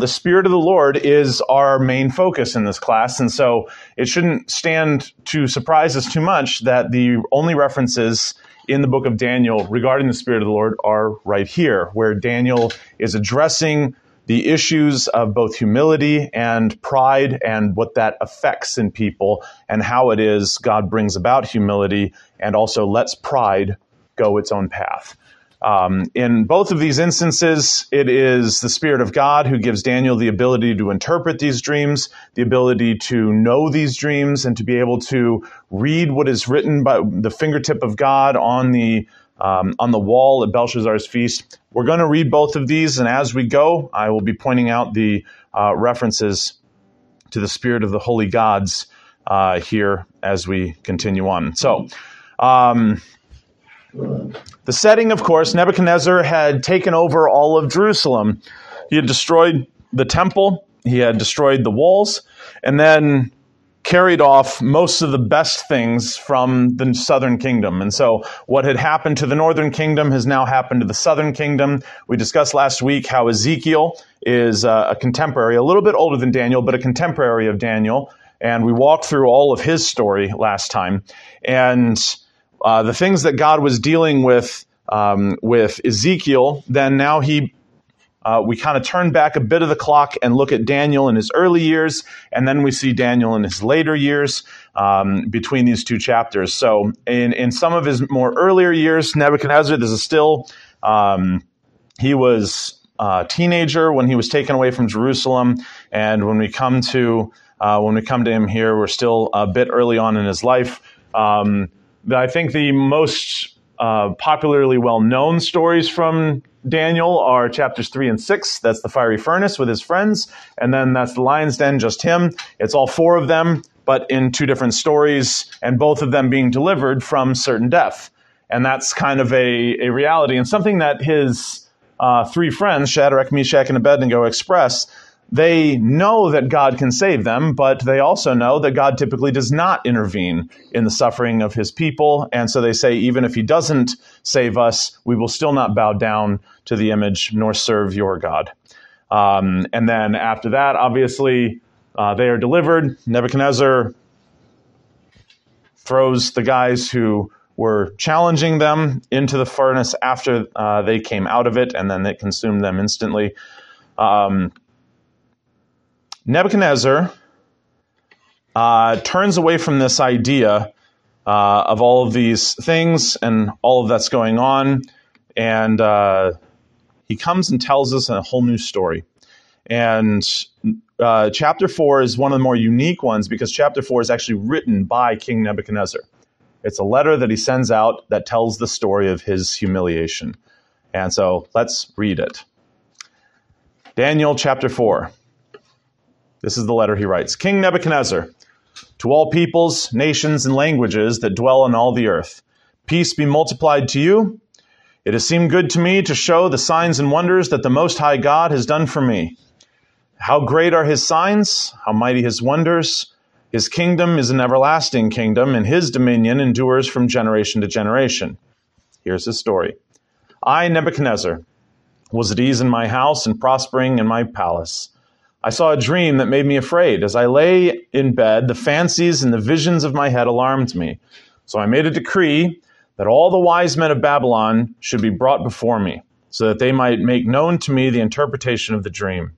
The Spirit of the Lord is our main focus in this class, and so it shouldn't stand to surprise us too much that the only references in the book of Daniel regarding the Spirit of the Lord are right here, where Daniel is addressing the issues of both humility and pride and what that affects in people and how it is God brings about humility and also lets pride go its own path. Um, in both of these instances, it is the Spirit of God who gives Daniel the ability to interpret these dreams, the ability to know these dreams, and to be able to read what is written by the fingertip of God on the um, on the wall at Belshazzar's feast. We're going to read both of these, and as we go, I will be pointing out the uh, references to the Spirit of the Holy Gods uh, here as we continue on. So. Um, the setting, of course, Nebuchadnezzar had taken over all of Jerusalem. He had destroyed the temple, he had destroyed the walls, and then carried off most of the best things from the southern kingdom. And so, what had happened to the northern kingdom has now happened to the southern kingdom. We discussed last week how Ezekiel is uh, a contemporary, a little bit older than Daniel, but a contemporary of Daniel. And we walked through all of his story last time. And uh, the things that God was dealing with um, with Ezekiel, then now he uh, we kind of turn back a bit of the clock and look at Daniel in his early years, and then we see Daniel in his later years um, between these two chapters. So, in, in some of his more earlier years, Nebuchadnezzar, this is still, um, he was a teenager when he was taken away from Jerusalem, and when we come to uh, when we come to him here, we're still a bit early on in his life. Um, I think the most uh, popularly well known stories from Daniel are chapters three and six. That's the fiery furnace with his friends. And then that's the lion's den, just him. It's all four of them, but in two different stories, and both of them being delivered from certain death. And that's kind of a, a reality and something that his uh, three friends, Shadrach, Meshach, and Abednego, express they know that God can save them, but they also know that God typically does not intervene in the suffering of his people. And so they say, even if he doesn't save us, we will still not bow down to the image nor serve your God. Um, and then after that, obviously, uh, they are delivered. Nebuchadnezzar throws the guys who were challenging them into the furnace after uh, they came out of it, and then it consumed them instantly. Um, Nebuchadnezzar uh, turns away from this idea uh, of all of these things and all of that's going on, and uh, he comes and tells us a whole new story. And uh, chapter four is one of the more unique ones because chapter four is actually written by King Nebuchadnezzar. It's a letter that he sends out that tells the story of his humiliation. And so let's read it. Daniel chapter 4. This is the letter he writes King Nebuchadnezzar, to all peoples, nations, and languages that dwell on all the earth, peace be multiplied to you. It has seemed good to me to show the signs and wonders that the Most High God has done for me. How great are his signs, how mighty his wonders. His kingdom is an everlasting kingdom, and his dominion endures from generation to generation. Here's his story I, Nebuchadnezzar, was at ease in my house and prospering in my palace. I saw a dream that made me afraid. As I lay in bed, the fancies and the visions of my head alarmed me. So I made a decree that all the wise men of Babylon should be brought before me, so that they might make known to me the interpretation of the dream.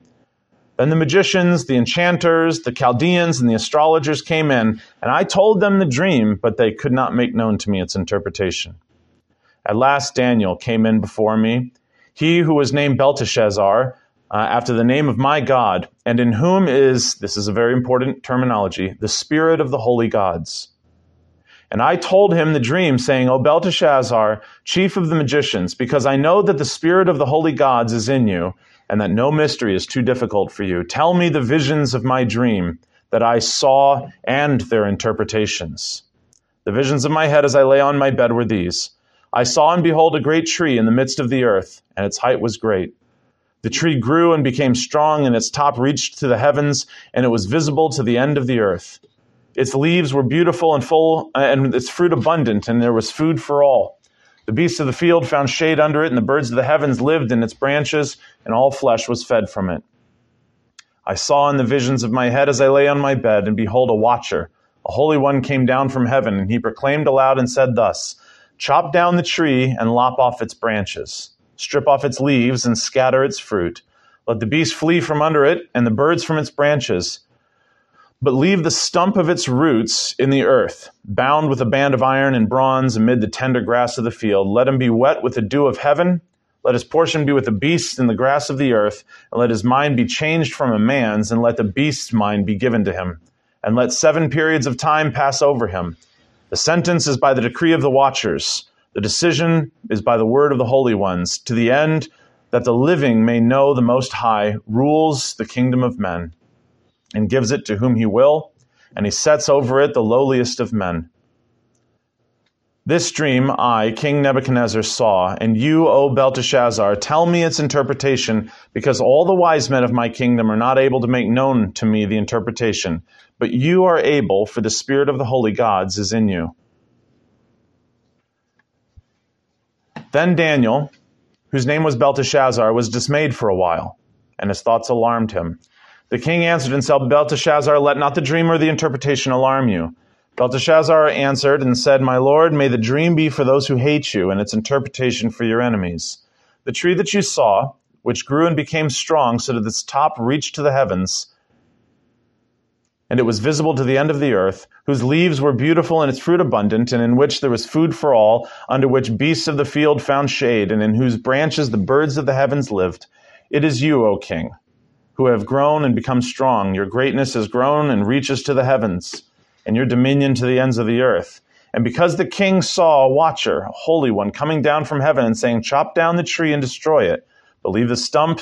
Then the magicians, the enchanters, the Chaldeans, and the astrologers came in, and I told them the dream, but they could not make known to me its interpretation. At last Daniel came in before me, he who was named Belteshazzar, uh, after the name of my God, and in whom is, this is a very important terminology, the spirit of the holy gods. And I told him the dream, saying, O Belteshazzar, chief of the magicians, because I know that the spirit of the holy gods is in you, and that no mystery is too difficult for you. Tell me the visions of my dream that I saw and their interpretations. The visions of my head as I lay on my bed were these I saw and behold a great tree in the midst of the earth, and its height was great. The tree grew and became strong, and its top reached to the heavens, and it was visible to the end of the earth. Its leaves were beautiful and full, and its fruit abundant, and there was food for all. The beasts of the field found shade under it, and the birds of the heavens lived in its branches, and all flesh was fed from it. I saw in the visions of my head as I lay on my bed, and behold, a watcher, a holy one, came down from heaven, and he proclaimed aloud and said thus Chop down the tree and lop off its branches, strip off its leaves and scatter its fruit. Let the beast flee from under it, and the birds from its branches. But leave the stump of its roots in the earth, bound with a band of iron and bronze amid the tender grass of the field. Let him be wet with the dew of heaven let his portion be with the beasts in the grass of the earth, and let his mind be changed from a man's, and let the beast's mind be given to him. And let seven periods of time pass over him. The sentence is by the decree of the watchers, the decision is by the word of the holy ones, to the end that the living may know the Most High rules the kingdom of men, and gives it to whom he will, and he sets over it the lowliest of men. This dream I, King Nebuchadnezzar, saw, and you, O Belteshazzar, tell me its interpretation, because all the wise men of my kingdom are not able to make known to me the interpretation. But you are able, for the spirit of the holy gods is in you. Then Daniel, whose name was Belteshazzar, was dismayed for a while, and his thoughts alarmed him. The king answered and said, Belteshazzar, let not the dream or the interpretation alarm you. Belteshazzar answered and said, My lord, may the dream be for those who hate you, and its interpretation for your enemies. The tree that you saw, which grew and became strong so that its top reached to the heavens, and it was visible to the end of the earth, whose leaves were beautiful and its fruit abundant, and in which there was food for all, under which beasts of the field found shade, and in whose branches the birds of the heavens lived. It is you, O king, who have grown and become strong. Your greatness has grown and reaches to the heavens and your dominion to the ends of the earth. And because the king saw a watcher, a holy one, coming down from heaven and saying, Chop down the tree and destroy it, but leave the stump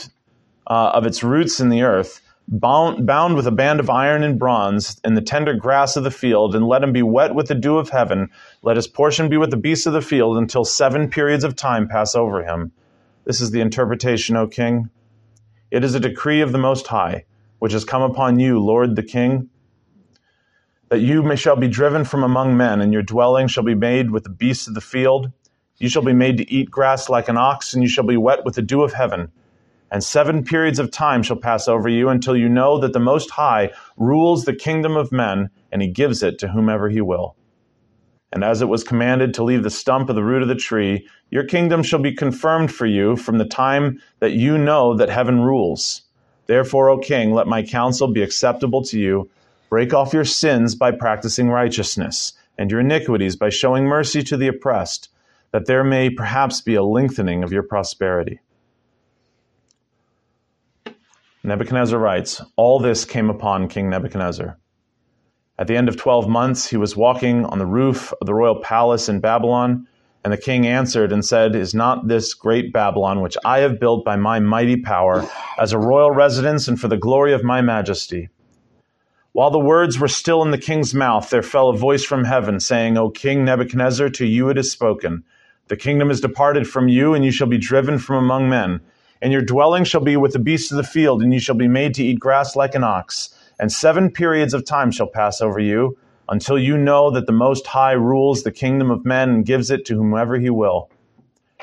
uh, of its roots in the earth, bound, bound with a band of iron and bronze in the tender grass of the field, and let him be wet with the dew of heaven. Let his portion be with the beasts of the field until seven periods of time pass over him. This is the interpretation, O king. It is a decree of the Most High, which has come upon you, Lord the King that you may, shall be driven from among men, and your dwelling shall be made with the beasts of the field. You shall be made to eat grass like an ox, and you shall be wet with the dew of heaven. And seven periods of time shall pass over you until you know that the Most High rules the kingdom of men, and he gives it to whomever he will. And as it was commanded to leave the stump of the root of the tree, your kingdom shall be confirmed for you from the time that you know that heaven rules. Therefore, O king, let my counsel be acceptable to you Break off your sins by practicing righteousness, and your iniquities by showing mercy to the oppressed, that there may perhaps be a lengthening of your prosperity. Nebuchadnezzar writes All this came upon King Nebuchadnezzar. At the end of twelve months, he was walking on the roof of the royal palace in Babylon, and the king answered and said, Is not this great Babylon, which I have built by my mighty power, as a royal residence and for the glory of my majesty? While the words were still in the king's mouth, there fell a voice from heaven, saying, O King Nebuchadnezzar, to you it is spoken. The kingdom is departed from you, and you shall be driven from among men. And your dwelling shall be with the beasts of the field, and you shall be made to eat grass like an ox. And seven periods of time shall pass over you, until you know that the Most High rules the kingdom of men and gives it to whomever he will.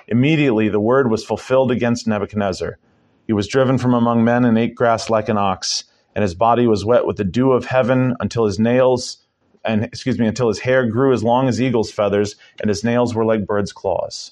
Immediately the word was fulfilled against Nebuchadnezzar. He was driven from among men and ate grass like an ox and his body was wet with the dew of heaven until his nails and excuse me until his hair grew as long as eagle's feathers and his nails were like birds claws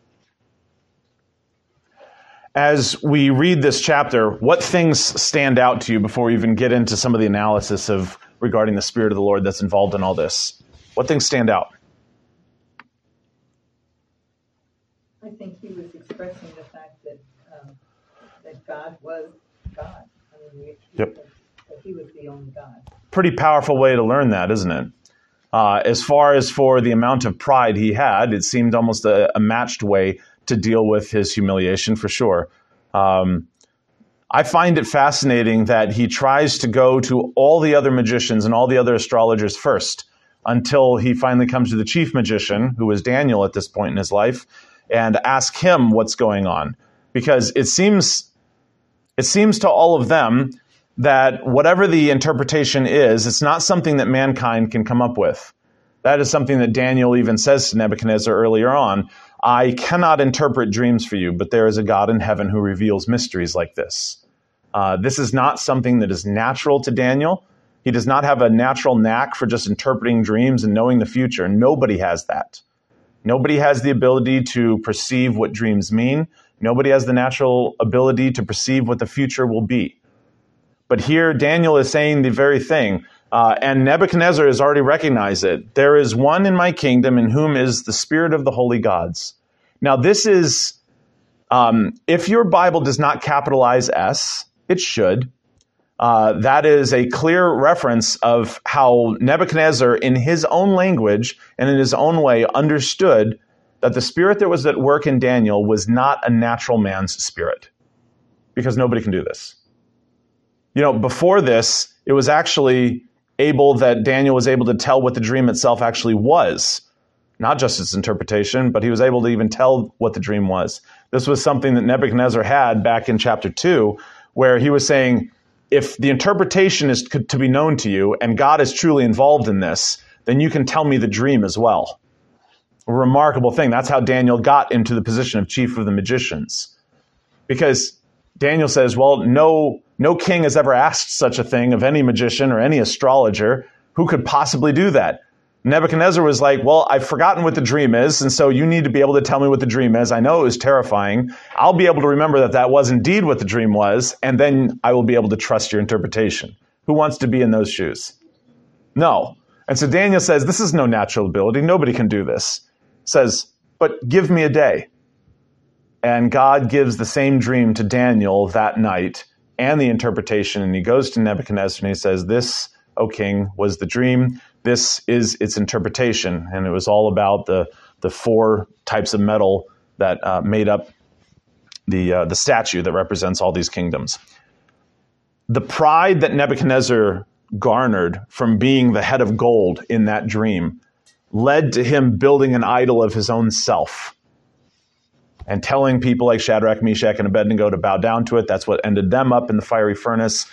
As we read this chapter, what things stand out to you before we even get into some of the analysis of regarding the Spirit of the Lord that's involved in all this? What things stand out? I think he was expressing the fact that um, that God was God. I mean, yep. that he was the only God. Pretty powerful way to learn that, isn't it? Uh, as far as for the amount of pride he had, it seemed almost a, a matched way to deal with his humiliation for sure. Um, I find it fascinating that he tries to go to all the other magicians and all the other astrologers first until he finally comes to the chief magician, who was Daniel at this point in his life, and ask him what's going on. Because it seems it seems to all of them that whatever the interpretation is, it's not something that mankind can come up with. That is something that Daniel even says to Nebuchadnezzar earlier on. I cannot interpret dreams for you, but there is a God in heaven who reveals mysteries like this. Uh, this is not something that is natural to Daniel. He does not have a natural knack for just interpreting dreams and knowing the future. Nobody has that. Nobody has the ability to perceive what dreams mean. Nobody has the natural ability to perceive what the future will be. But here, Daniel is saying the very thing. Uh, and Nebuchadnezzar has already recognized it. There is one in my kingdom in whom is the spirit of the holy gods. Now, this is, um, if your Bible does not capitalize S, it should. Uh, that is a clear reference of how Nebuchadnezzar, in his own language and in his own way, understood that the spirit that was at work in Daniel was not a natural man's spirit, because nobody can do this. You know, before this, it was actually able that Daniel was able to tell what the dream itself actually was. Not just its interpretation, but he was able to even tell what the dream was. This was something that Nebuchadnezzar had back in chapter 2, where he was saying, if the interpretation is to be known to you and God is truly involved in this, then you can tell me the dream as well. A remarkable thing. That's how Daniel got into the position of chief of the magicians. Because Daniel says, well, no no king has ever asked such a thing of any magician or any astrologer. Who could possibly do that? Nebuchadnezzar was like, Well, I've forgotten what the dream is, and so you need to be able to tell me what the dream is. I know it was terrifying. I'll be able to remember that that was indeed what the dream was, and then I will be able to trust your interpretation. Who wants to be in those shoes? No. And so Daniel says, This is no natural ability. Nobody can do this. Says, But give me a day. And God gives the same dream to Daniel that night and the interpretation. And he goes to Nebuchadnezzar and he says, This, O king, was the dream. This is its interpretation. And it was all about the, the four types of metal that uh, made up the, uh, the statue that represents all these kingdoms. The pride that Nebuchadnezzar garnered from being the head of gold in that dream led to him building an idol of his own self and telling people like Shadrach, Meshach, and Abednego to bow down to it. That's what ended them up in the fiery furnace.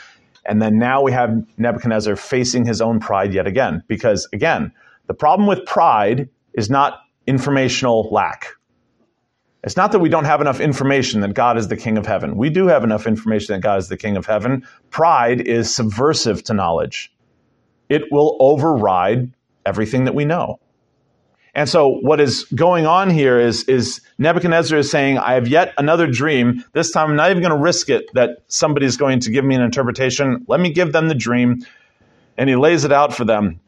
And then now we have Nebuchadnezzar facing his own pride yet again. Because again, the problem with pride is not informational lack. It's not that we don't have enough information that God is the king of heaven. We do have enough information that God is the king of heaven. Pride is subversive to knowledge. It will override everything that we know. And so what is going on here is, is Nebuchadnezzar is saying, I have yet another dream. This time I'm not even going to risk it that somebody is going to give me an interpretation. Let me give them the dream. And he lays it out for them.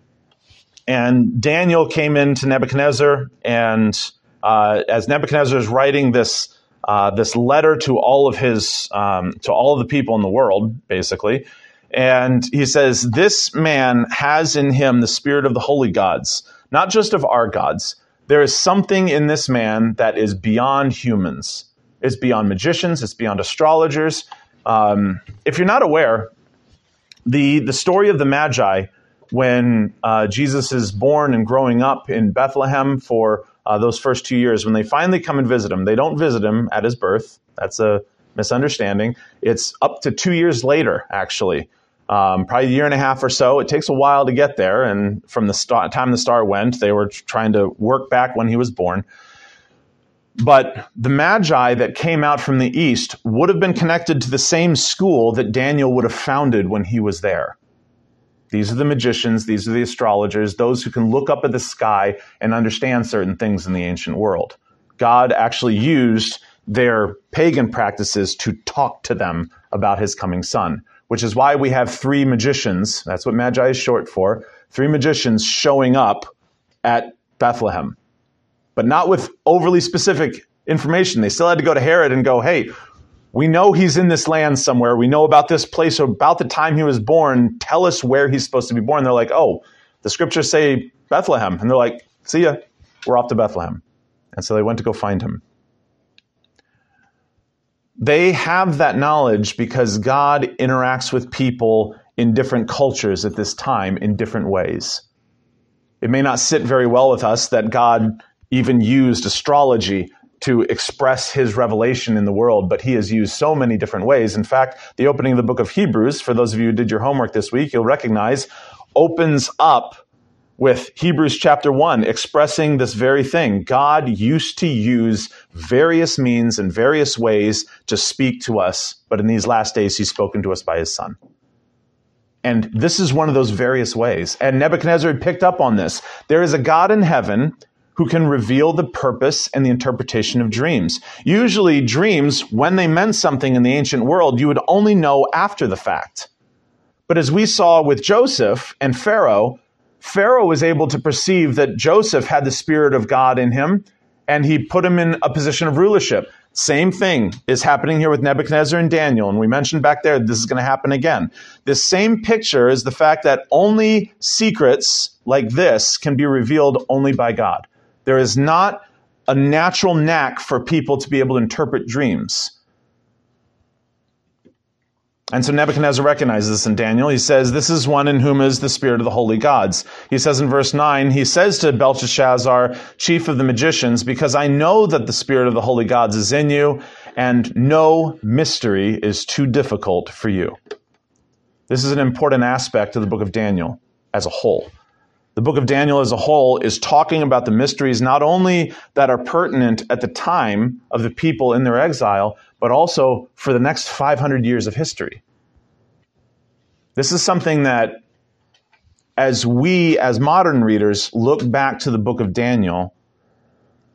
And Daniel came in to Nebuchadnezzar, and uh, as Nebuchadnezzar is writing this uh, this letter to all of his um, to all of the people in the world, basically, and he says, "This man has in him the spirit of the holy gods." Not just of our gods. There is something in this man that is beyond humans. It's beyond magicians. It's beyond astrologers. Um, if you're not aware, the the story of the Magi, when uh, Jesus is born and growing up in Bethlehem for uh, those first two years, when they finally come and visit him, they don't visit him at his birth. That's a misunderstanding. It's up to two years later, actually, um, probably a year and a half or so. It takes a while to get there. And from the start, time the star went, they were trying to work back when he was born. But the Magi that came out from the east would have been connected to the same school that Daniel would have founded when he was there. These are the magicians, these are the astrologers, those who can look up at the sky and understand certain things in the ancient world. God actually used their pagan practices to talk to them about his coming son which is why we have three magicians. That's what Magi is short for. Three magicians showing up at Bethlehem, but not with overly specific information. They still had to go to Herod and go, hey, we know he's in this land somewhere. We know about this place, about the time he was born. Tell us where he's supposed to be born. They're like, oh, the scriptures say Bethlehem. And they're like, see ya, we're off to Bethlehem. And so they went to go find him. They have that knowledge because God interacts with people in different cultures at this time in different ways. It may not sit very well with us that God even used astrology to express his revelation in the world, but he has used so many different ways. In fact, the opening of the book of Hebrews, for those of you who did your homework this week, you'll recognize, opens up with Hebrews chapter 1 expressing this very thing. God used to use various means and various ways to speak to us, but in these last days, he's spoken to us by his son. And this is one of those various ways. And Nebuchadnezzar had picked up on this. There is a God in heaven who can reveal the purpose and the interpretation of dreams. Usually, dreams, when they meant something in the ancient world, you would only know after the fact. But as we saw with Joseph and Pharaoh, Pharaoh was able to perceive that Joseph had the Spirit of God in him, and he put him in a position of rulership. Same thing is happening here with Nebuchadnezzar and Daniel. And we mentioned back there, this is going to happen again. This same picture is the fact that only secrets like this can be revealed only by God. There is not a natural knack for people to be able to interpret dreams. And so Nebuchadnezzar recognizes this in Daniel. He says, This is one in whom is the spirit of the holy gods. He says in verse 9, He says to Belteshazzar, chief of the magicians, Because I know that the spirit of the holy gods is in you, and no mystery is too difficult for you. This is an important aspect of the book of Daniel as a whole. The book of Daniel as a whole is talking about the mysteries not only that are pertinent at the time of the people in their exile, but also for the next 500 years of history. This is something that, as we, as modern readers, look back to the book of Daniel,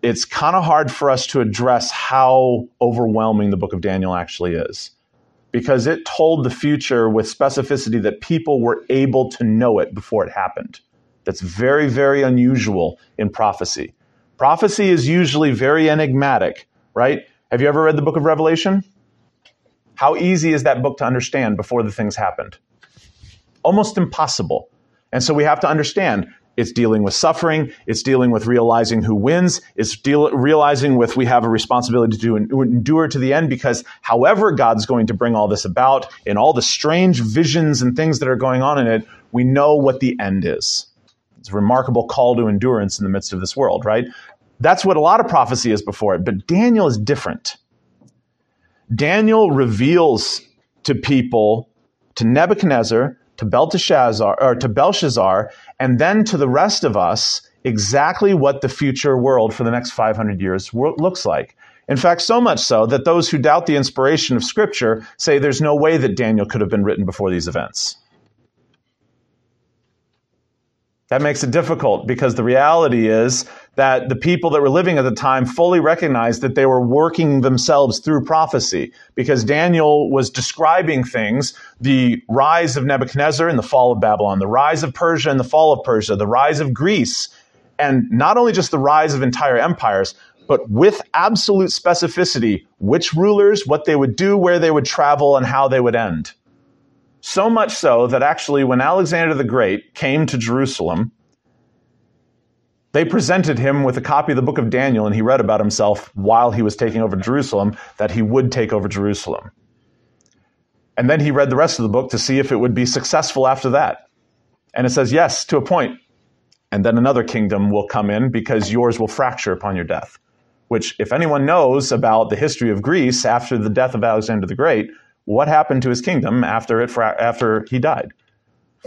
it's kind of hard for us to address how overwhelming the book of Daniel actually is. Because it told the future with specificity that people were able to know it before it happened. That's very, very unusual in prophecy. Prophecy is usually very enigmatic, right? Have you ever read the book of Revelation? How easy is that book to understand before the things happened? Almost impossible. And so we have to understand it's dealing with suffering. It's dealing with realizing who wins. It's deal- realizing with we have a responsibility to endure to the end because however God's going to bring all this about in all the strange visions and things that are going on in it, we know what the end is. It's a remarkable call to endurance in the midst of this world, right? That's what a lot of prophecy is before it. But Daniel is different. Daniel reveals to people, to Nebuchadnezzar, to Belteshazzar, or to Belshazzar, and then to the rest of us, exactly what the future world for the next 500 years looks like. In fact, so much so that those who doubt the inspiration of Scripture say there's no way that Daniel could have been written before these events. That makes it difficult because the reality is that the people that were living at the time fully recognized that they were working themselves through prophecy because Daniel was describing things the rise of Nebuchadnezzar and the fall of Babylon, the rise of Persia and the fall of Persia, the rise of Greece, and not only just the rise of entire empires, but with absolute specificity which rulers, what they would do, where they would travel, and how they would end. So much so that actually, when Alexander the Great came to Jerusalem, they presented him with a copy of the book of Daniel, and he read about himself while he was taking over Jerusalem that he would take over Jerusalem. And then he read the rest of the book to see if it would be successful after that. And it says, yes, to a point. And then another kingdom will come in because yours will fracture upon your death. Which, if anyone knows about the history of Greece after the death of Alexander the Great, what happened to his kingdom after it fra- after he died?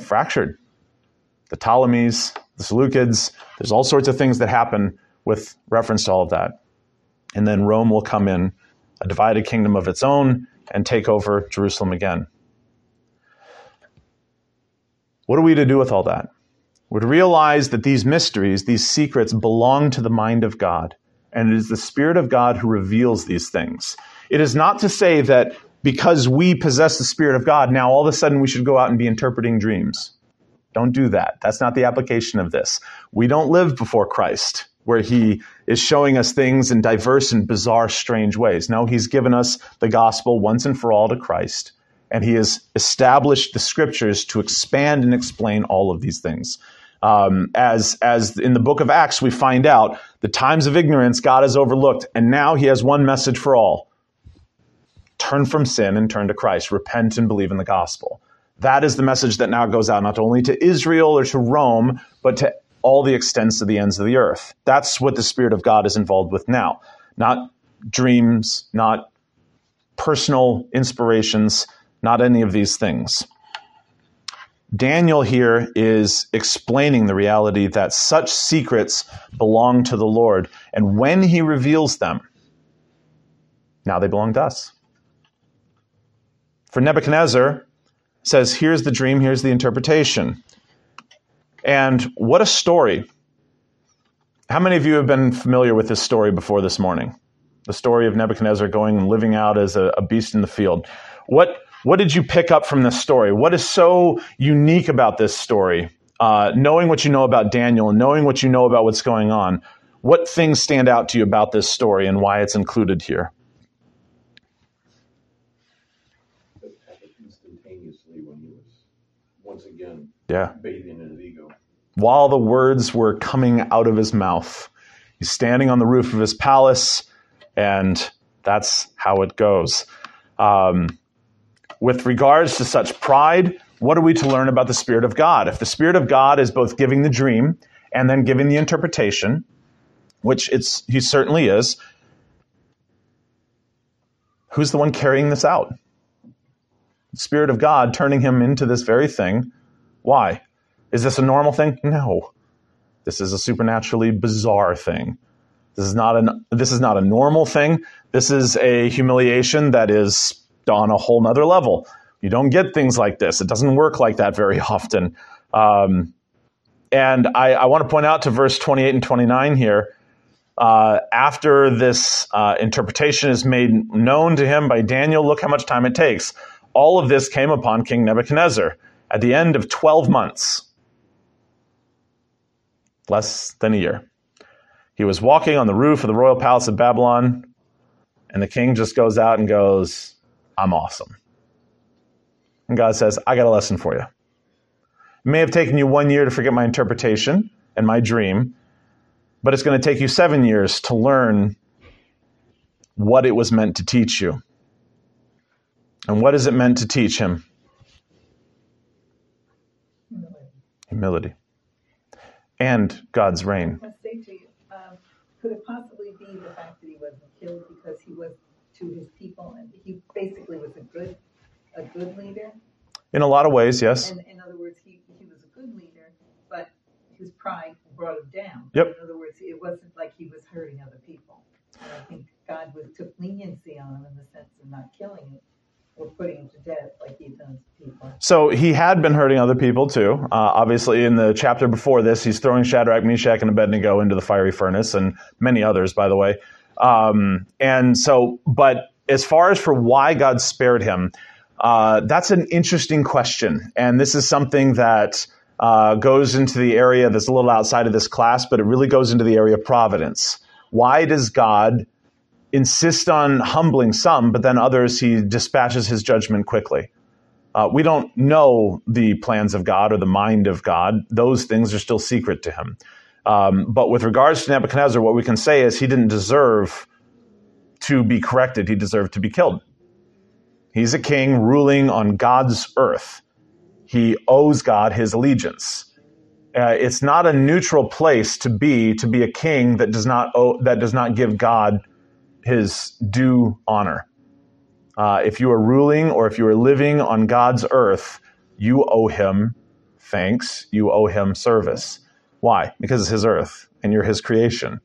Fractured. The Ptolemies, the Seleucids. There's all sorts of things that happen with reference to all of that. And then Rome will come in, a divided kingdom of its own, and take over Jerusalem again. What are we to do with all that? We're to realize that these mysteries, these secrets, belong to the mind of God. And it is the Spirit of God who reveals these things. It is not to say that because we possess the Spirit of God, now all of a sudden we should go out and be interpreting dreams. Don't do that. That's not the application of this. We don't live before Christ. where he is showing us things in diverse and bizarre, strange ways. No, he's given us the gospel once and for all to Christ, and he has established the scriptures to expand and explain all of these things. Um, as as in the book of Acts, we find out the times of ignorance God has overlooked, and now He has one message for all: turn from sin and turn to Christ, repent and believe in the gospel. That is the message that now goes out not only to Israel or to Rome, but to all the extents of the ends of the earth. That's what the Spirit of God is involved with now, not dreams, not personal inspirations, not any of these things. Daniel here is explaining the reality that such secrets belong to the Lord. And when he reveals them, now they belong to us. For Nebuchadnezzar says, here's the dream, here's the interpretation. And what a story. How many of you have been familiar with this story before this morning? The story of Nebuchadnezzar going and living out as a, a beast in the field. What what did you pick up from this story? What is so unique about this story? Uh, knowing what you know about Daniel and knowing what you know about what's going on, what things stand out to you about this story and why it's included here? Instantaneously, when he was once again yeah. bathing in his ego. While the words were coming out of his mouth, he's standing on the roof of his palace, and that's how it goes. Um, with regards to such pride, what are we to learn about the Spirit of God? If the Spirit of God is both giving the dream and then giving the interpretation, which it's he certainly is, who's the one carrying this out? The Spirit of God turning him into this very thing. Why? Is this a normal thing? No. This is a supernaturally bizarre thing. This is not an this is not a normal thing. This is a humiliation that is on a whole nother level. You don't get things like this. It doesn't work like that very often. Um, and I, I, want to point out to verse 28 and 29 here. Uh, after this uh, interpretation is made known to him by Daniel, look how much time it takes. All of this came upon King Nebuchadnezzar at the end of 12 months, less than a year. He was walking on the roof of the royal palace of Babylon, and the king just goes out and goes, I'm awesome. And God says, I got a lesson for you. It may have taken you one year to forget my interpretation and my dream, but it's going to take you seven years to learn what it was meant to teach you. And what is it meant to teach him? Humility. And God's reign. I say to you, um, could it possibly be the fact that he wasn't killed because he was to his people, and he basically was a good, a good leader. In a lot of ways, yes. And in other words, he, he was a good leader, but his pride brought him down. Yep. In other words, it wasn't like he was hurting other people. And I think God was, took leniency on him in the sense of not killing him or putting to death like he people. So he had been hurting other people too. Uh, obviously, in the chapter before this, he's throwing Shadrach, Meshach, and Abednego into the fiery furnace, and many others, by the way. Um, and so, but as far as for why God spared him, uh, that's an interesting question. And this is something that uh, goes into the area that's a little outside of this class, but it really goes into the area of providence. Why does God insist on humbling some, but then others he dispatches his judgment quickly? Uh, we don't know the plans of God or the mind of God. Those things are still secret to him. Um, but with regards to Nebuchadnezzar, what we can say is he didn't deserve to be corrected, he deserved to be killed. He's a king ruling on God's earth. He owes God his allegiance. Uh, it's not a neutral place to be to be a king that does not owe, that does not give God his due honor. Uh, if you are ruling or if you are living on God's earth, you owe him thanks. You owe him service. Why? Because it's his earth and you're his creation.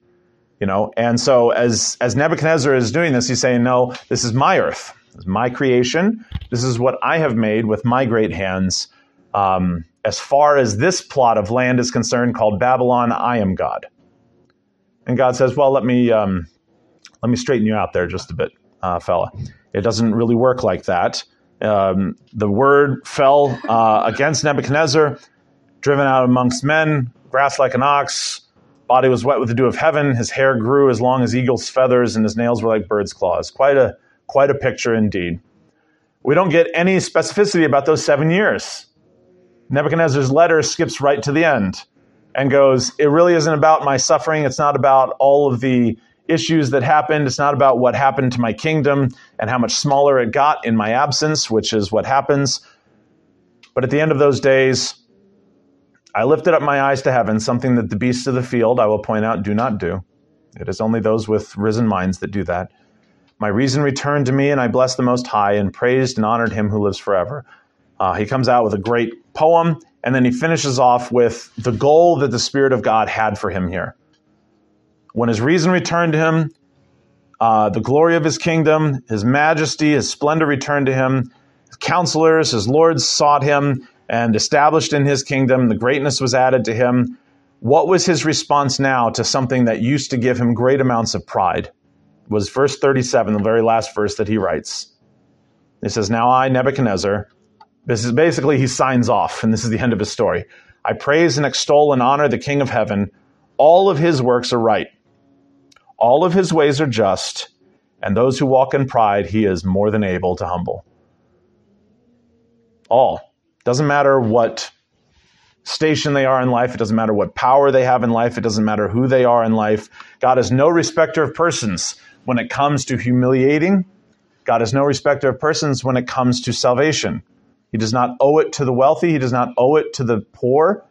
You know, and so as as Nebuchadnezzar is doing this, he's saying, No, this is my earth. This is my creation. This is what I have made with my great hands. Um, as far as this plot of land is concerned, called Babylon, I am God. And God says, Well, let me um, let me straighten you out there just a bit, uh, fella. It doesn't really work like that. Um, the word fell uh, against Nebuchadnezzar, driven out amongst men grass like an ox, body was wet with the dew of heaven. His hair grew as long as eagle's feathers, and his nails were like bird's claws. Quite a quite a picture indeed. We don't get any specificity about those seven years. Nebuchadnezzar's letter skips right to the end and goes, It really isn't about my suffering. It's not about all of the issues that happened. It's not about what happened to my kingdom and how much smaller it got in my absence, which is what happens. But at the end of those days, I lifted up my eyes to heaven, something that the beasts of the field, I will point out, do not do. It is only those with risen minds that do that. My reason returned to me, and I blessed the Most High and praised and honored him who lives forever. Uh, he comes out with a great poem, and then he finishes off with the goal that the Spirit of God had for him here. When his reason returned to him, uh, the glory of his kingdom, his majesty, his splendor returned to him. His counselors, his lords sought him and established in his kingdom. The greatness was added to him. What was his response now to something that used to give him great amounts of pride? It was verse 37, the very last verse that he writes. He says, Now I, Nebuchadnezzar, this is basically he signs off, and this is the end of his story. I praise and extol and honor the King of heaven. All of his works are right. All of his ways are just, and those who walk in pride, he is more than able to humble. All. Doesn't matter what station they are in life. It doesn't matter what power they have in life. It doesn't matter who they are in life. God is no respecter of persons when it comes to humiliating. God is no respecter of persons when it comes to salvation. He does not owe it to the wealthy. He does not owe it to the poor.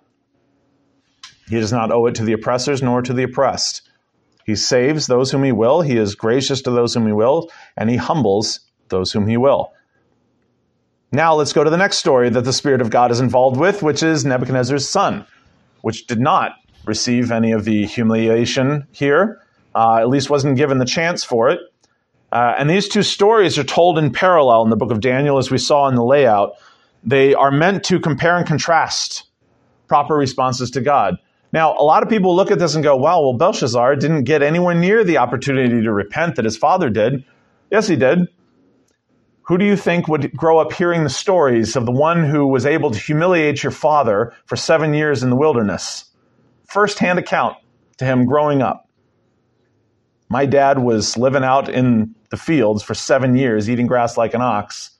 He does not owe it to the oppressors nor to the oppressed. He saves those whom he will. He is gracious to those whom he will, and he humbles those whom he will. Now let's go to the next story that the Spirit of God is involved with, which is Nebuchadnezzar's son, which did not receive any of the humiliation here, uh, at least wasn't given the chance for it. Uh, and these two stories are told in parallel in the book of Daniel, as we saw in the layout. They are meant to compare and contrast proper responses to God. Now, a lot of people look at this and go, well, well, Belshazzar didn't get anywhere near the opportunity to repent that his father did. Yes, he did. Who do you think would grow up hearing the stories of the one who was able to humiliate your father for seven years in the wilderness? First hand account to him growing up. My dad was living out in the fields for seven years, eating grass like an ox,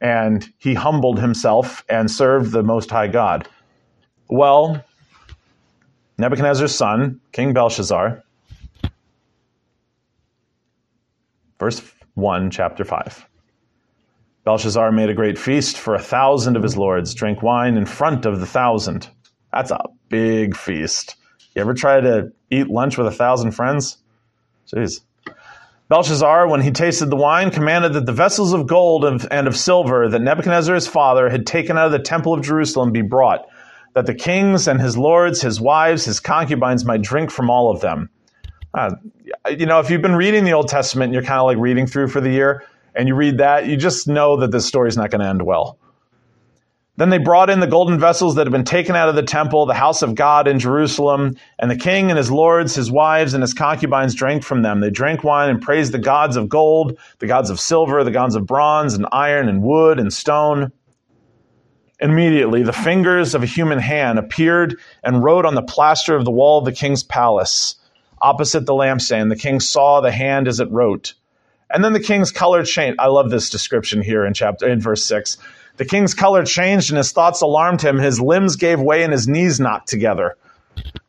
and he humbled himself and served the Most High God. Well, Nebuchadnezzar's son, King Belshazzar, verse 1, chapter 5. Belshazzar made a great feast for a thousand of his lords, drank wine in front of the thousand. That's a big feast. You ever try to eat lunch with a thousand friends? Jeez. Belshazzar, when he tasted the wine, commanded that the vessels of gold and of silver that Nebuchadnezzar his father had taken out of the temple of Jerusalem be brought, that the kings and his lords, his wives, his concubines might drink from all of them. Uh, you know, if you've been reading the Old Testament and you're kind of like reading through for the year, and you read that, you just know that this story is not going to end well. Then they brought in the golden vessels that had been taken out of the temple, the house of God in Jerusalem, and the king and his lords, his wives, and his concubines drank from them. They drank wine and praised the gods of gold, the gods of silver, the gods of bronze, and iron, and wood, and stone. Immediately, the fingers of a human hand appeared and wrote on the plaster of the wall of the king's palace. Opposite the lampstand, the king saw the hand as it wrote. And then the king's color changed. I love this description here in chapter in verse 6. The king's color changed and his thoughts alarmed him. His limbs gave way and his knees knocked together.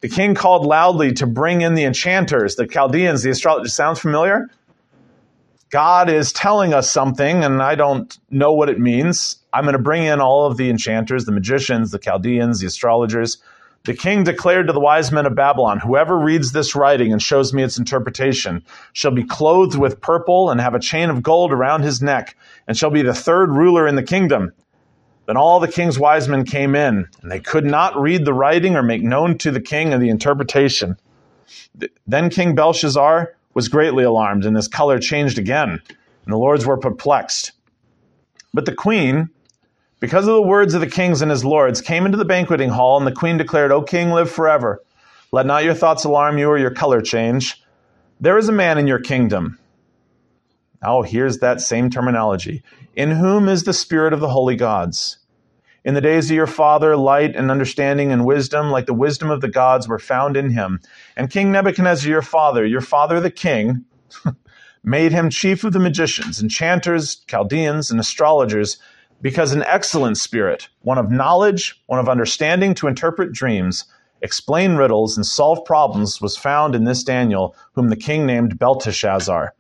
The king called loudly to bring in the enchanters, the Chaldeans, the astrologers. Sounds familiar? God is telling us something, and I don't know what it means. I'm going to bring in all of the enchanters, the magicians, the Chaldeans, the astrologers. The king declared to the wise men of Babylon, Whoever reads this writing and shows me its interpretation shall be clothed with purple and have a chain of gold around his neck, and shall be the third ruler in the kingdom. Then all the king's wise men came in, and they could not read the writing or make known to the king of the interpretation. Then King Belshazzar was greatly alarmed, and his color changed again, and the lords were perplexed. But the queen, because of the words of the kings and his lords, came into the banqueting hall, and the queen declared, O king, live forever. Let not your thoughts alarm you or your color change. There is a man in your kingdom. Oh, here's that same terminology. In whom is the spirit of the holy gods? In the days of your father, light and understanding and wisdom, like the wisdom of the gods, were found in him. And King Nebuchadnezzar, your father, your father the king, made him chief of the magicians, enchanters, Chaldeans, and astrologers, because an excellent spirit, one of knowledge, one of understanding to interpret dreams, explain riddles, and solve problems, was found in this Daniel, whom the king named Belteshazzar.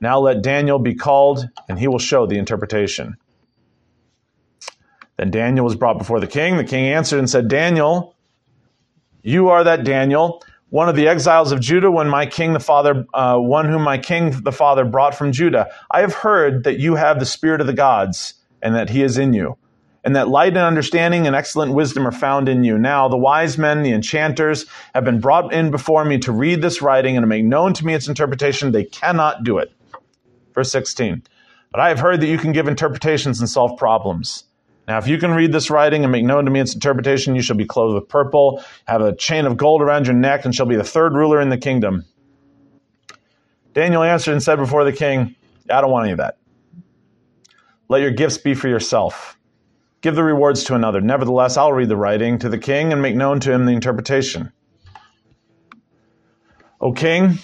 Now let Daniel be called, and he will show the interpretation. Then Daniel was brought before the king. The king answered and said, Daniel, you are that Daniel, one of the exiles of Judah, when my king the father, uh, one whom my king the father brought from Judah. I have heard that you have the spirit of the gods, and that he is in you, and that light and understanding and excellent wisdom are found in you. Now the wise men, the enchanters, have been brought in before me to read this writing and to make known to me its interpretation. They cannot do it. Verse 16. But I have heard that you can give interpretations and solve problems. Now, if you can read this writing and make known to me its interpretation, you shall be clothed with purple, have a chain of gold around your neck, and shall be the third ruler in the kingdom. Daniel answered and said before the king, I don't want any of that. Let your gifts be for yourself. Give the rewards to another. Nevertheless, I'll read the writing to the king and make known to him the interpretation. O king,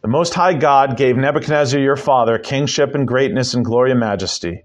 the Most High God gave Nebuchadnezzar your father kingship and greatness and glory and majesty.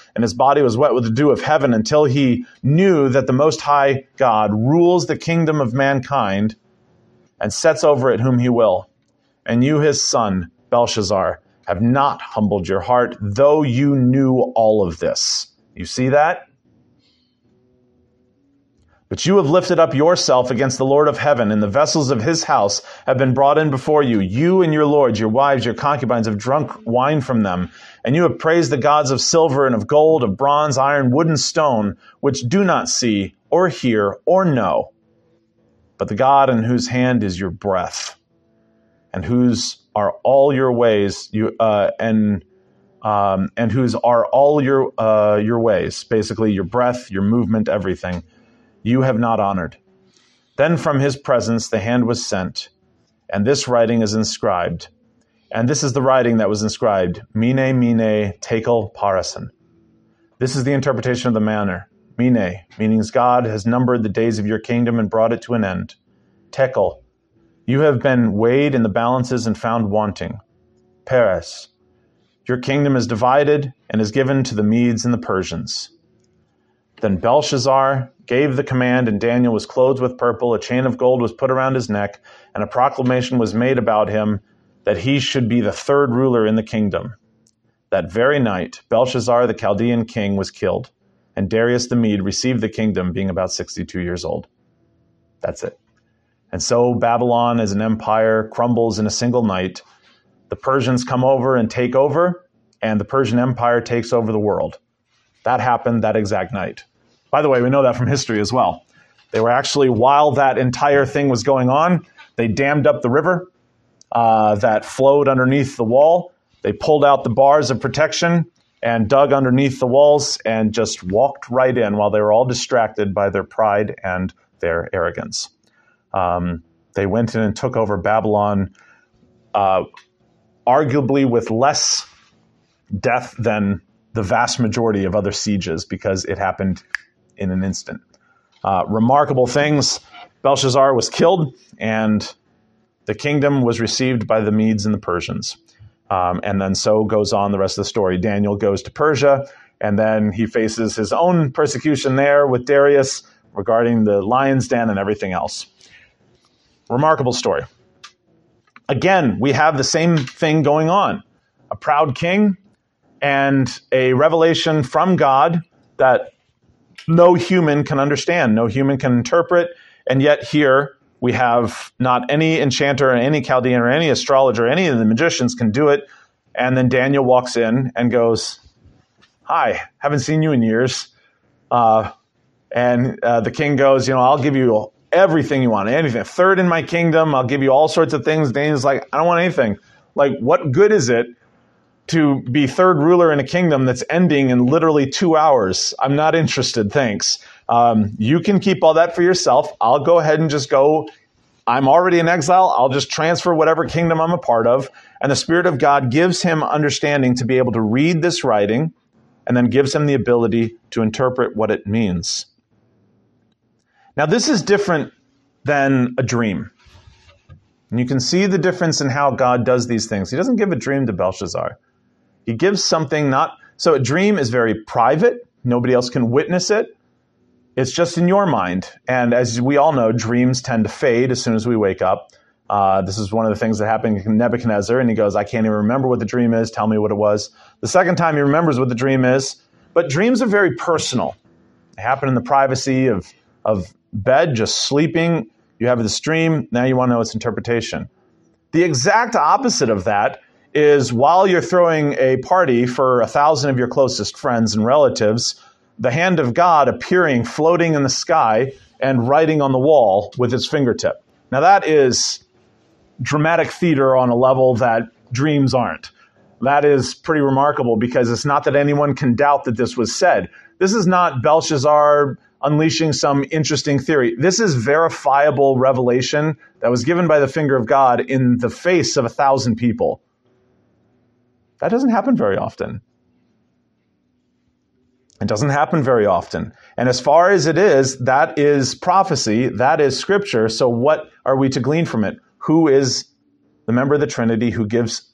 and his body was wet with the dew of heaven until he knew that the Most High God rules the kingdom of mankind and sets over it whom he will. And you, his son, Belshazzar, have not humbled your heart, though you knew all of this. You see that? But you have lifted up yourself against the Lord of heaven, and the vessels of his house have been brought in before you. You and your lords, your wives, your concubines have drunk wine from them. And you have praised the gods of silver and of gold, of bronze, iron, wood, and stone, which do not see, or hear, or know. But the God in whose hand is your breath, and whose are all your ways, you uh, and um, and whose are all your uh, your ways, basically your breath, your movement, everything you have not honored. Then from his presence the hand was sent, and this writing is inscribed. And this is the writing that was inscribed Mene, Mene, Tekel, Parsin. This is the interpretation of the manner. Mene, meaning God has numbered the days of your kingdom and brought it to an end. Tekel, you have been weighed in the balances and found wanting. Peres, your kingdom is divided and is given to the Medes and the Persians. Then Belshazzar gave the command, and Daniel was clothed with purple. A chain of gold was put around his neck, and a proclamation was made about him that he should be the third ruler in the kingdom. That very night, Belshazzar, the Chaldean king, was killed, and Darius the Mede received the kingdom, being about 62 years old. That's it. And so Babylon as an empire crumbles in a single night. The Persians come over and take over, and the Persian Empire takes over the world. That happened that exact night. By the way, we know that from history as well. They were actually, while that entire thing was going on, they dammed up the river uh, that flowed underneath the wall. They pulled out the bars of protection and dug underneath the walls and just walked right in while they were all distracted by their pride and their arrogance. Um, they went in and took over Babylon, uh, arguably with less death than the vast majority of other sieges because it happened in an instant. Uh, remarkable things. Belshazzar was killed, and the kingdom was received by the Medes and the Persians. Um, and then so goes on the rest of the story. Daniel goes to Persia, and then he faces his own persecution there with Darius regarding the lion's den and everything else. Remarkable story. Again, we have the same thing going on a proud king and a revelation from God that no human can understand, no human can interpret. And yet, here we have not any enchanter or any Chaldean or any astrologer, any of the magicians can do it. And then Daniel walks in and goes, Hi, haven't seen you in years. Uh, And uh, the king goes, you know, I'll give you everything you want, anything. Third in my kingdom, I'll give you all sorts of things. Daniel's like, I don't want anything. Like, what good is it to be third ruler in a kingdom that's ending in literally two hours? I'm not interested, thanks. Um, you can keep all that for yourself. I'll go ahead and just go. I'm already in exile. I'll just transfer whatever kingdom I'm a part of. And the Spirit of God gives him understanding to be able to read this writing and then gives him the ability to interpret what it means. Now, this is different than a dream. And you can see the difference in how God does these things. He doesn't give a dream to Belshazzar. He gives something not so a dream is very private, nobody else can witness it. It's just in your mind. And as we all know, dreams tend to fade as soon as we wake up. Uh, this is one of the things that happened to Nebuchadnezzar, and he goes, I can't even remember what the dream is. Tell me what it was. The second time he remembers what the dream is. But dreams are very personal. They happen in the privacy of, of bed, just sleeping. You have this dream. Now you want to know its interpretation. The exact opposite of that is while you're throwing a party for a thousand of your closest friends and relatives, the hand of God appearing, floating in the sky, and writing on the wall with its fingertip. Now that is dramatic theater on a level that dreams aren't. That is pretty remarkable because it's not that anyone can doubt that this was said. This is not Belshazzar unleashing some interesting theory. This is verifiable revelation that was given by the finger of God in the face of a thousand people. That doesn't happen very often. It doesn't happen very often. And as far as it is, that is prophecy, that is scripture. So what are we to glean from it? who is the member of the Trinity who gives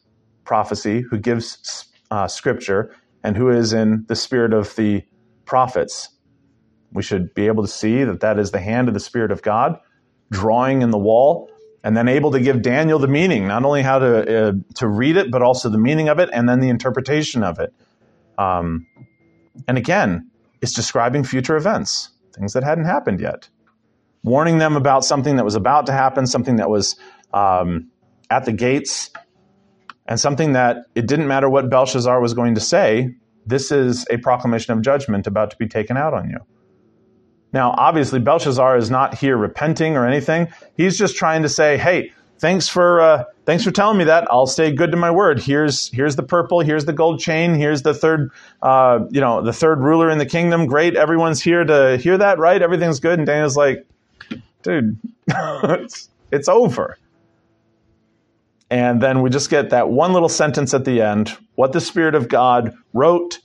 prophecy, who gives uh, scripture, and who is in the spirit of the prophets. We should be able to see that that is the hand of the Spirit of God drawing in the wall, and then able to give Daniel the meaning, not only how to uh, to read it, but also the meaning of it, and then the interpretation of it. Um, and again, it's describing future events, things that hadn't happened yet, warning them about something that was about to happen, something that was um, at the gates, and something that it didn't matter what Belshazzar was going to say. This is a proclamation of judgment about to be taken out on you. Now, obviously, Belshazzar is not here repenting or anything. He's just trying to say, "Hey, thanks for uh, thanks for telling me that. I'll stay good to my word. Here's here's the purple. Here's the gold chain. Here's the third, uh, you know, the third ruler in the kingdom. Great, everyone's here to hear that, right? Everything's good." And Daniel's like, "Dude, it's, it's over." And then we just get that one little sentence at the end what the Spirit of God wrote,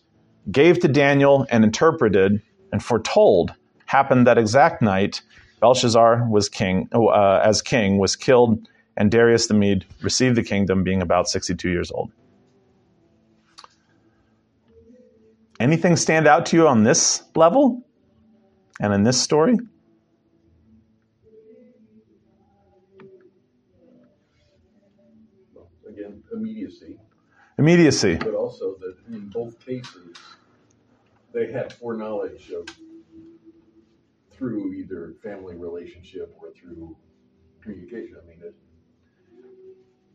gave to Daniel, and interpreted and foretold happened that exact night. Belshazzar was king, uh, as king, was killed, and Darius the Mede received the kingdom, being about 62 years old. Anything stand out to you on this level and in this story? Again, immediacy, Immediacy. but also that in both cases, they had foreknowledge of through either family relationship or through communication. I mean, it,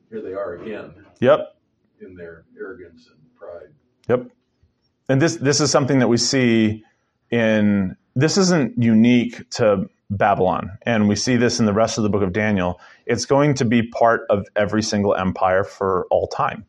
here they are again Yep. in their arrogance and pride. Yep. And this this is something that we see in this isn't unique to Babylon, and we see this in the rest of the book of Daniel. It's going to be part of every single empire for all time.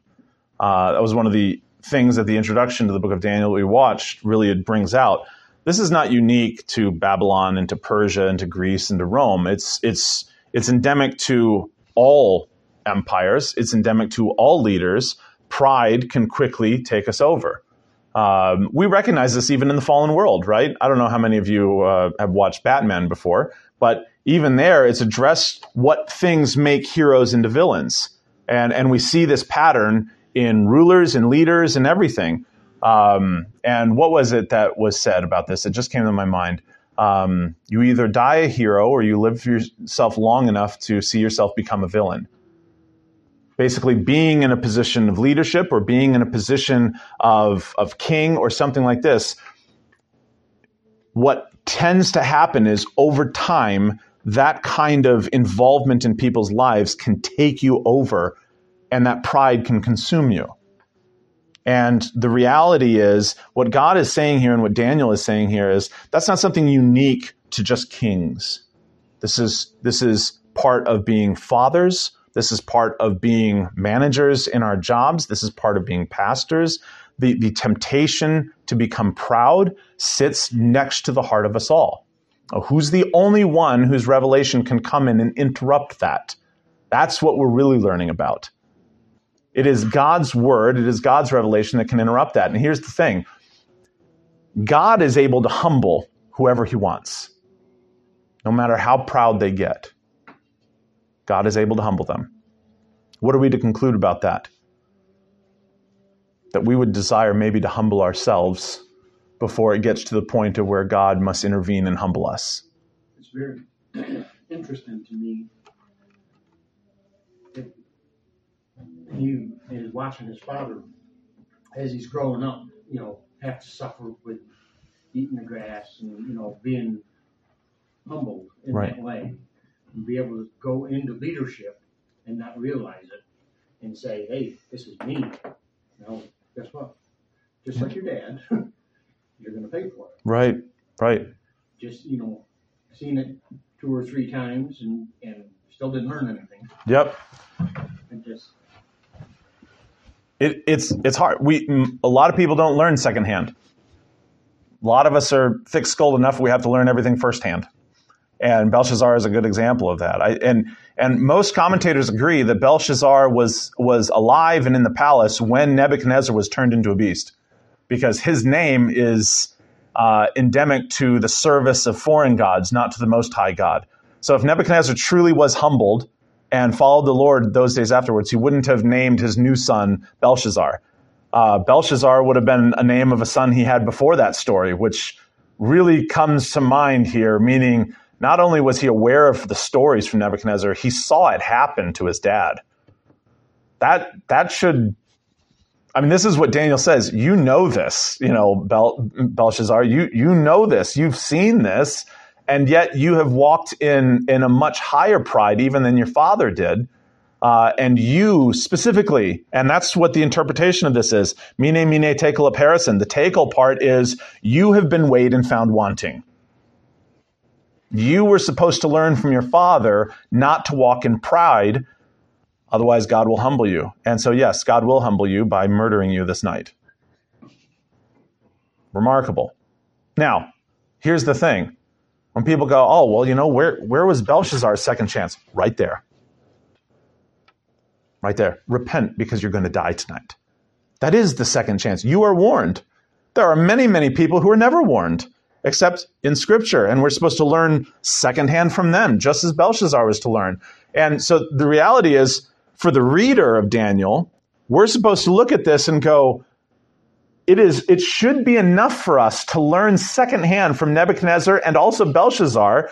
Uh, that was one of the things that the introduction to the book of Daniel we watched really brings out. This is not unique to Babylon and to Persia and to Greece and to Rome. It's it's it's endemic to all empires. It's endemic to all leaders. Pride can quickly take us over. Um, we recognize this even in the fallen world, right? I don't know how many of you uh, have watched Batman before, but even there, it's addressed what things make heroes into villains, and and we see this pattern in rulers and leaders and everything. Um, and what was it that was said about this? It just came to my mind. Um, you either die a hero or you live yourself long enough to see yourself become a villain basically being in a position of leadership or being in a position of, of king or something like this, what tends to happen is over time, that kind of involvement in people's lives can take you over and that pride can consume you. And the reality is, what God is saying here and what Daniel is saying here is that's not something unique to just kings. This is, this is part of being fathers. This is part of being managers in our jobs. This is part of being pastors. The, the temptation to become proud sits next to the heart of us all. Who's the only one whose revelation can come in and interrupt that? That's what we're really learning about. It is God's word, it is God's revelation that can interrupt that. And here's the thing God is able to humble whoever he wants, no matter how proud they get. God is able to humble them. What are we to conclude about that? That we would desire maybe to humble ourselves before it gets to the point of where God must intervene and humble us. It's very interesting to me he is watching his father as he's growing up, you know, have to suffer with eating the grass and, you know, being humbled in Right. that way. And be able to go into leadership and not realize it and say, hey, this is me. No, guess what? Just like your dad, you're going to pay for it. Right, right. Just, you know, seen it two or three times and, and still didn't learn anything. Yep. And just, It, it's it's hard. We a lot of people don't learn secondhand. A lot of us are thick-skulled enough. We have to learn everything firsthand. And Belshazzar is a good example of that. I, and and most commentators agree that Belshazzar was was alive and in the palace when Nebuchadnezzar was turned into a beast, because his name is uh, endemic to the service of foreign gods, not to the Most High God. So if Nebuchadnezzar truly was humbled and followed the Lord those days afterwards, he wouldn't have named his new son Belshazzar. Uh, Belshazzar would have been a name of a son he had before that story, which really comes to mind here, meaning not only was he aware of the stories from Nebuchadnezzar, he saw it happen to his dad. That that should I mean, this is what Daniel says. You know this, you know, Bel, Belshazzar. You you know this. You've seen this, and yet you have walked in in a much higher pride even than your father did. Uh, and you specifically, and that's what the interpretation of this is. Mene mene tekel parsin. The tekel part is you have been weighed and found wanting. You were supposed to learn from your father not to walk in pride, otherwise God will humble you. And so, yes, God will humble you by murdering you this night. Remarkable. Now, here's the thing. When people go, oh, well, you know, where, where was Belshazzar's second chance? Right there. Right there. Repent because you're going to die tonight. That is the second chance. You are warned. There are many, many people who are never warned, except in Scripture, and we're supposed to learn secondhand from them, just as Belshazzar was to learn. And so the reality is, for the reader of Daniel, we're supposed to look at this and go, it is it should be enough for us to learn secondhand from Nebuchadnezzar and also Belshazzar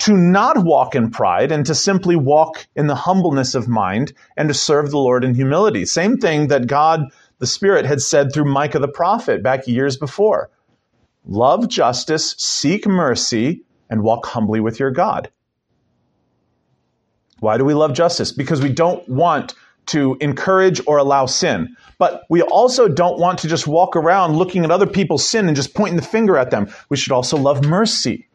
to not walk in pride and to simply walk in the humbleness of mind and to serve the Lord in humility. Same thing that God the Spirit had said through Micah the prophet back years before. Love justice, seek mercy, and walk humbly with your God. Why do we love justice? Because we don't want to encourage or allow sin. But we also don't want to just walk around looking at other people's sin and just pointing the finger at them. We should also love mercy.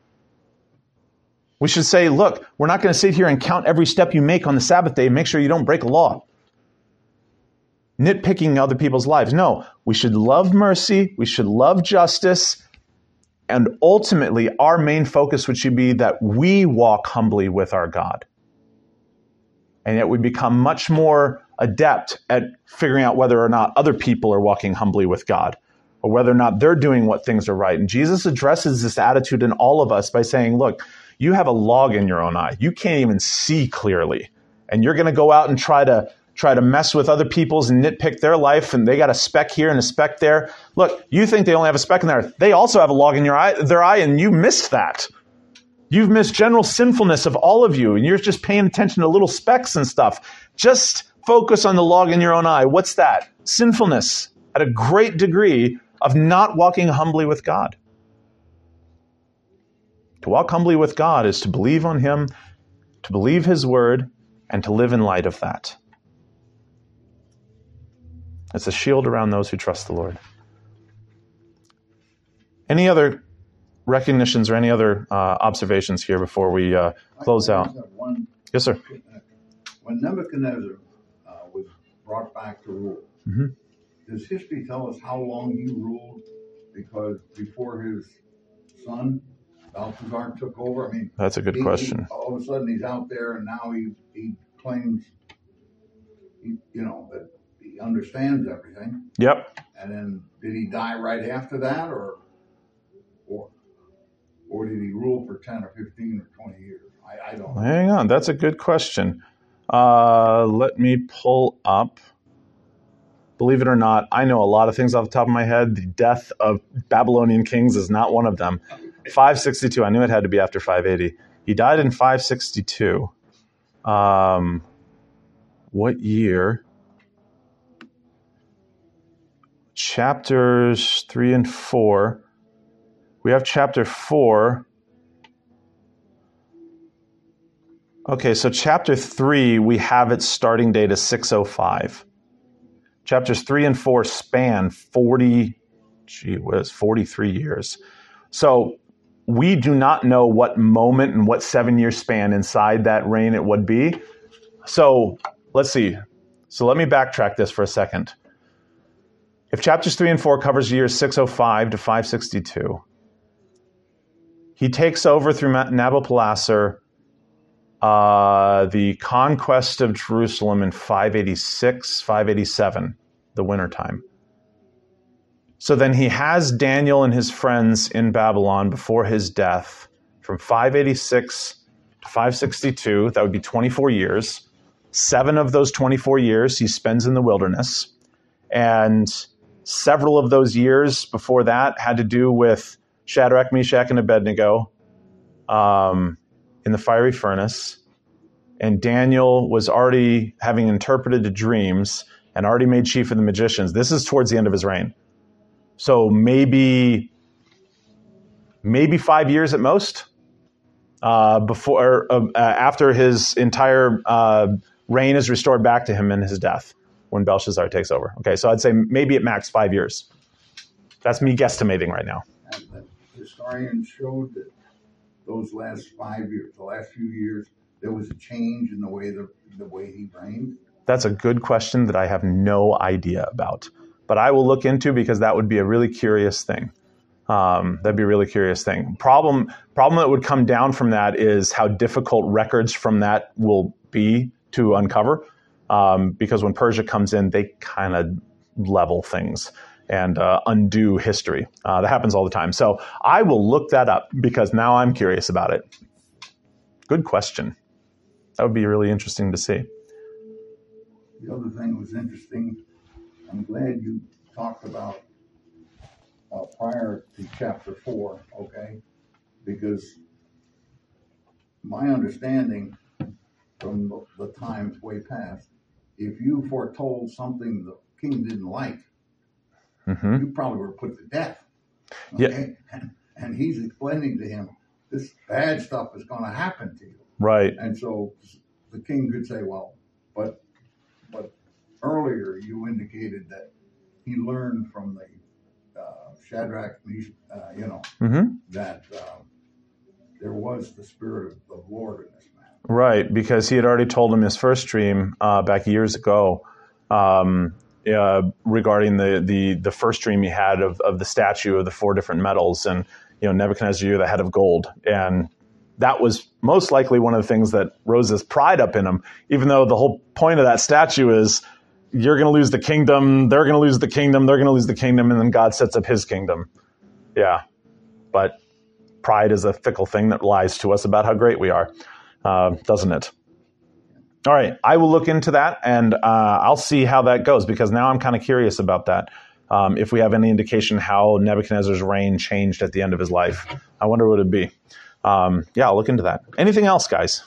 We should say, look, we're not going to sit here and count every step you make on the Sabbath day and make sure you don't break a law. Nitpicking other people's lives. No, we should love mercy. We should love justice. And ultimately, our main focus would should be that we walk humbly with our God. And yet we become much more adept at figuring out whether or not other people are walking humbly with God or whether or not they're doing what things are right. And Jesus addresses this attitude in all of us by saying, look, you have a log in your own eye. You can't even see clearly. And you're going to go out and try to try to mess with other people's and nitpick their life and they got a speck here and a speck there. Look, you think they only have a speck in there. They also have a log in your eye, their eye and you missed that. You've missed general sinfulness of all of you and you're just paying attention to little specks and stuff. Just focus on the log in your own eye. What's that? Sinfulness at a great degree of not walking humbly with God. To walk humbly with God is to believe on Him, to believe His word, and to live in light of that. It's a shield around those who trust the Lord. Any other recognitions or any other uh, observations here before we uh, close out? One, Yes, sir. when Nebuchadnezzar uh, was brought back to rule, Mhm. does history tell us how long he ruled? Because before his son Balthazar took over, I mean, That's a good he- he- question. all of a sudden, he's out there, and now he he claims, he, you know, that he understands everything. Yep. And then, did he die right after that, or or or did he rule for ten or fifteen or twenty years? I, I don't know. Hang on. That's a good question. Uh, let me pull up. Believe it or not, I know a lot of things off the top of my head. The death of Babylonian kings is not one of them. 562. I knew it had to be after 580. He died in 562. Um, what year? Chapters 3 and 4. We have chapter 4. Okay, so chapter 3, we have its starting date as 605. Chapters 3 and 4 span 40, gee whiz, 43 years. So we do not know what moment and what seven year span inside that reign it would be. So let's see. So let me backtrack this for a second. If chapters 3 and 4 covers years 605 to 562, he takes over through Nabopolassar uh, the conquest of Jerusalem in 586, 587, the wintertime. So then he has Daniel and his friends in Babylon before his death from 586 to 562. That would be 24 years. Seven of those 24 years he spends in the wilderness. And several of those years before that had to do with Shadrach, Meshach, and Abednego. Um, in the fiery furnace, and Daniel was already having interpreted the dreams and already made chief of the magicians. This is towards the end of his reign. So maybe maybe five years at most uh, before uh, after his entire uh, reign is restored back to him in his death when Belshazzar takes over. Okay, so I'd say maybe at max five years. That's me guesstimating right now. Historians showed that those last five years, the last few years, there was a change in the way the, the way he reigned. That's a good question that I have no idea about, but I will look into because that would be a really curious thing. Um, that'd be a really curious thing. Problem problem that would come down from that is how difficult records from that will be to uncover, um, because when Persia comes in, they kind of level things and uh, undo history. Uh, that happens all the time. So I will look that up because now I'm curious about it. Good question. That would be really interesting to see. The other thing was interesting, I'm glad you talked about uh, prior to chapter four, okay? Because my understanding from the, the times way past, if you foretold something the king didn't like, hmm you probably were put to death. Yeah. Okay? And, and he's explaining to him, this bad stuff is going to happen to you. Right. And so the king could say, well, but but earlier you indicated that he learned from the uh, Shadrach, uh, you know, hmm that um, there was the spirit of the Lord in this man. Right, because he had already told him his first dream uh, back years ago um, uh, regarding the, the the first dream he had of, of the statue of the four different metals, and you know Nebuchadnezzar, you're the head of gold, and that was most likely one of the things that rose his pride up in him. Even though the whole point of that statue is you're going to lose the kingdom, they're going to lose the kingdom, they're going to lose the kingdom, and then God sets up His kingdom. Yeah, but pride is a fickle thing that lies to us about how great we are uh, doesn't it? All right, I will look into that and uh, I'll see how that goes because now I'm kind of curious about that. Um, if we have any indication how Nebuchadnezzar's reign changed at the end of his life, I wonder what it'd be. Um, yeah, I'll look into that. Anything else, guys?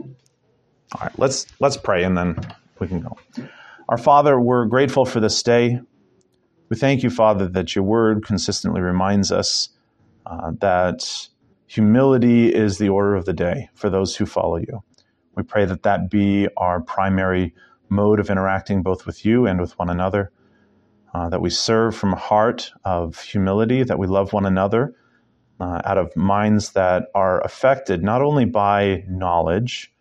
All right, let's let's pray and then we can go. Our Father, we're grateful for this day. We thank you, Father, that your Word consistently reminds us uh, that humility is the order of the day for those who follow you. We pray that that be our primary mode of interacting both with you and with one another. Uh, that we serve from a heart of humility, that we love one another uh, out of minds that are affected not only by knowledge,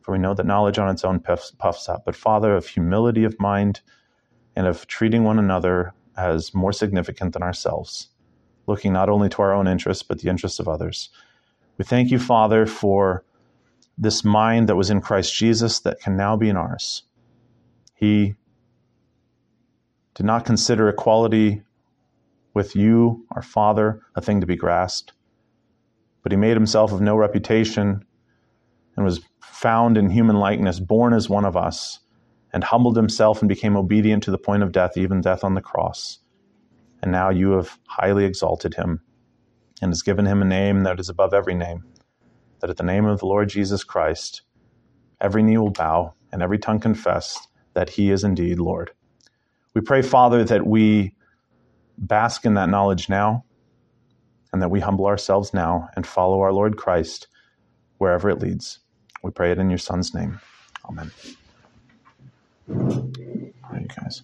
for we know that knowledge on its own puffs, puffs up, but Father, of humility of mind and of treating one another as more significant than ourselves, looking not only to our own interests, but the interests of others. We thank you, Father, for this mind that was in Christ Jesus that can now be in ours. He did not consider equality with you, our Father, a thing to be grasped, but he made himself of no reputation and was found in human likeness, born as one of us, and humbled himself and became obedient to the point of death, even death on the cross. And now you have highly exalted him and has given him a name that is above every name, that at the name of the Lord Jesus Christ, every knee will bow and every tongue confess that he is indeed Lord. We pray, Father, that we bask in that knowledge now and that we humble ourselves now and follow our Lord Christ wherever it leads. We pray it in your Son's name. Amen. All right, you guys.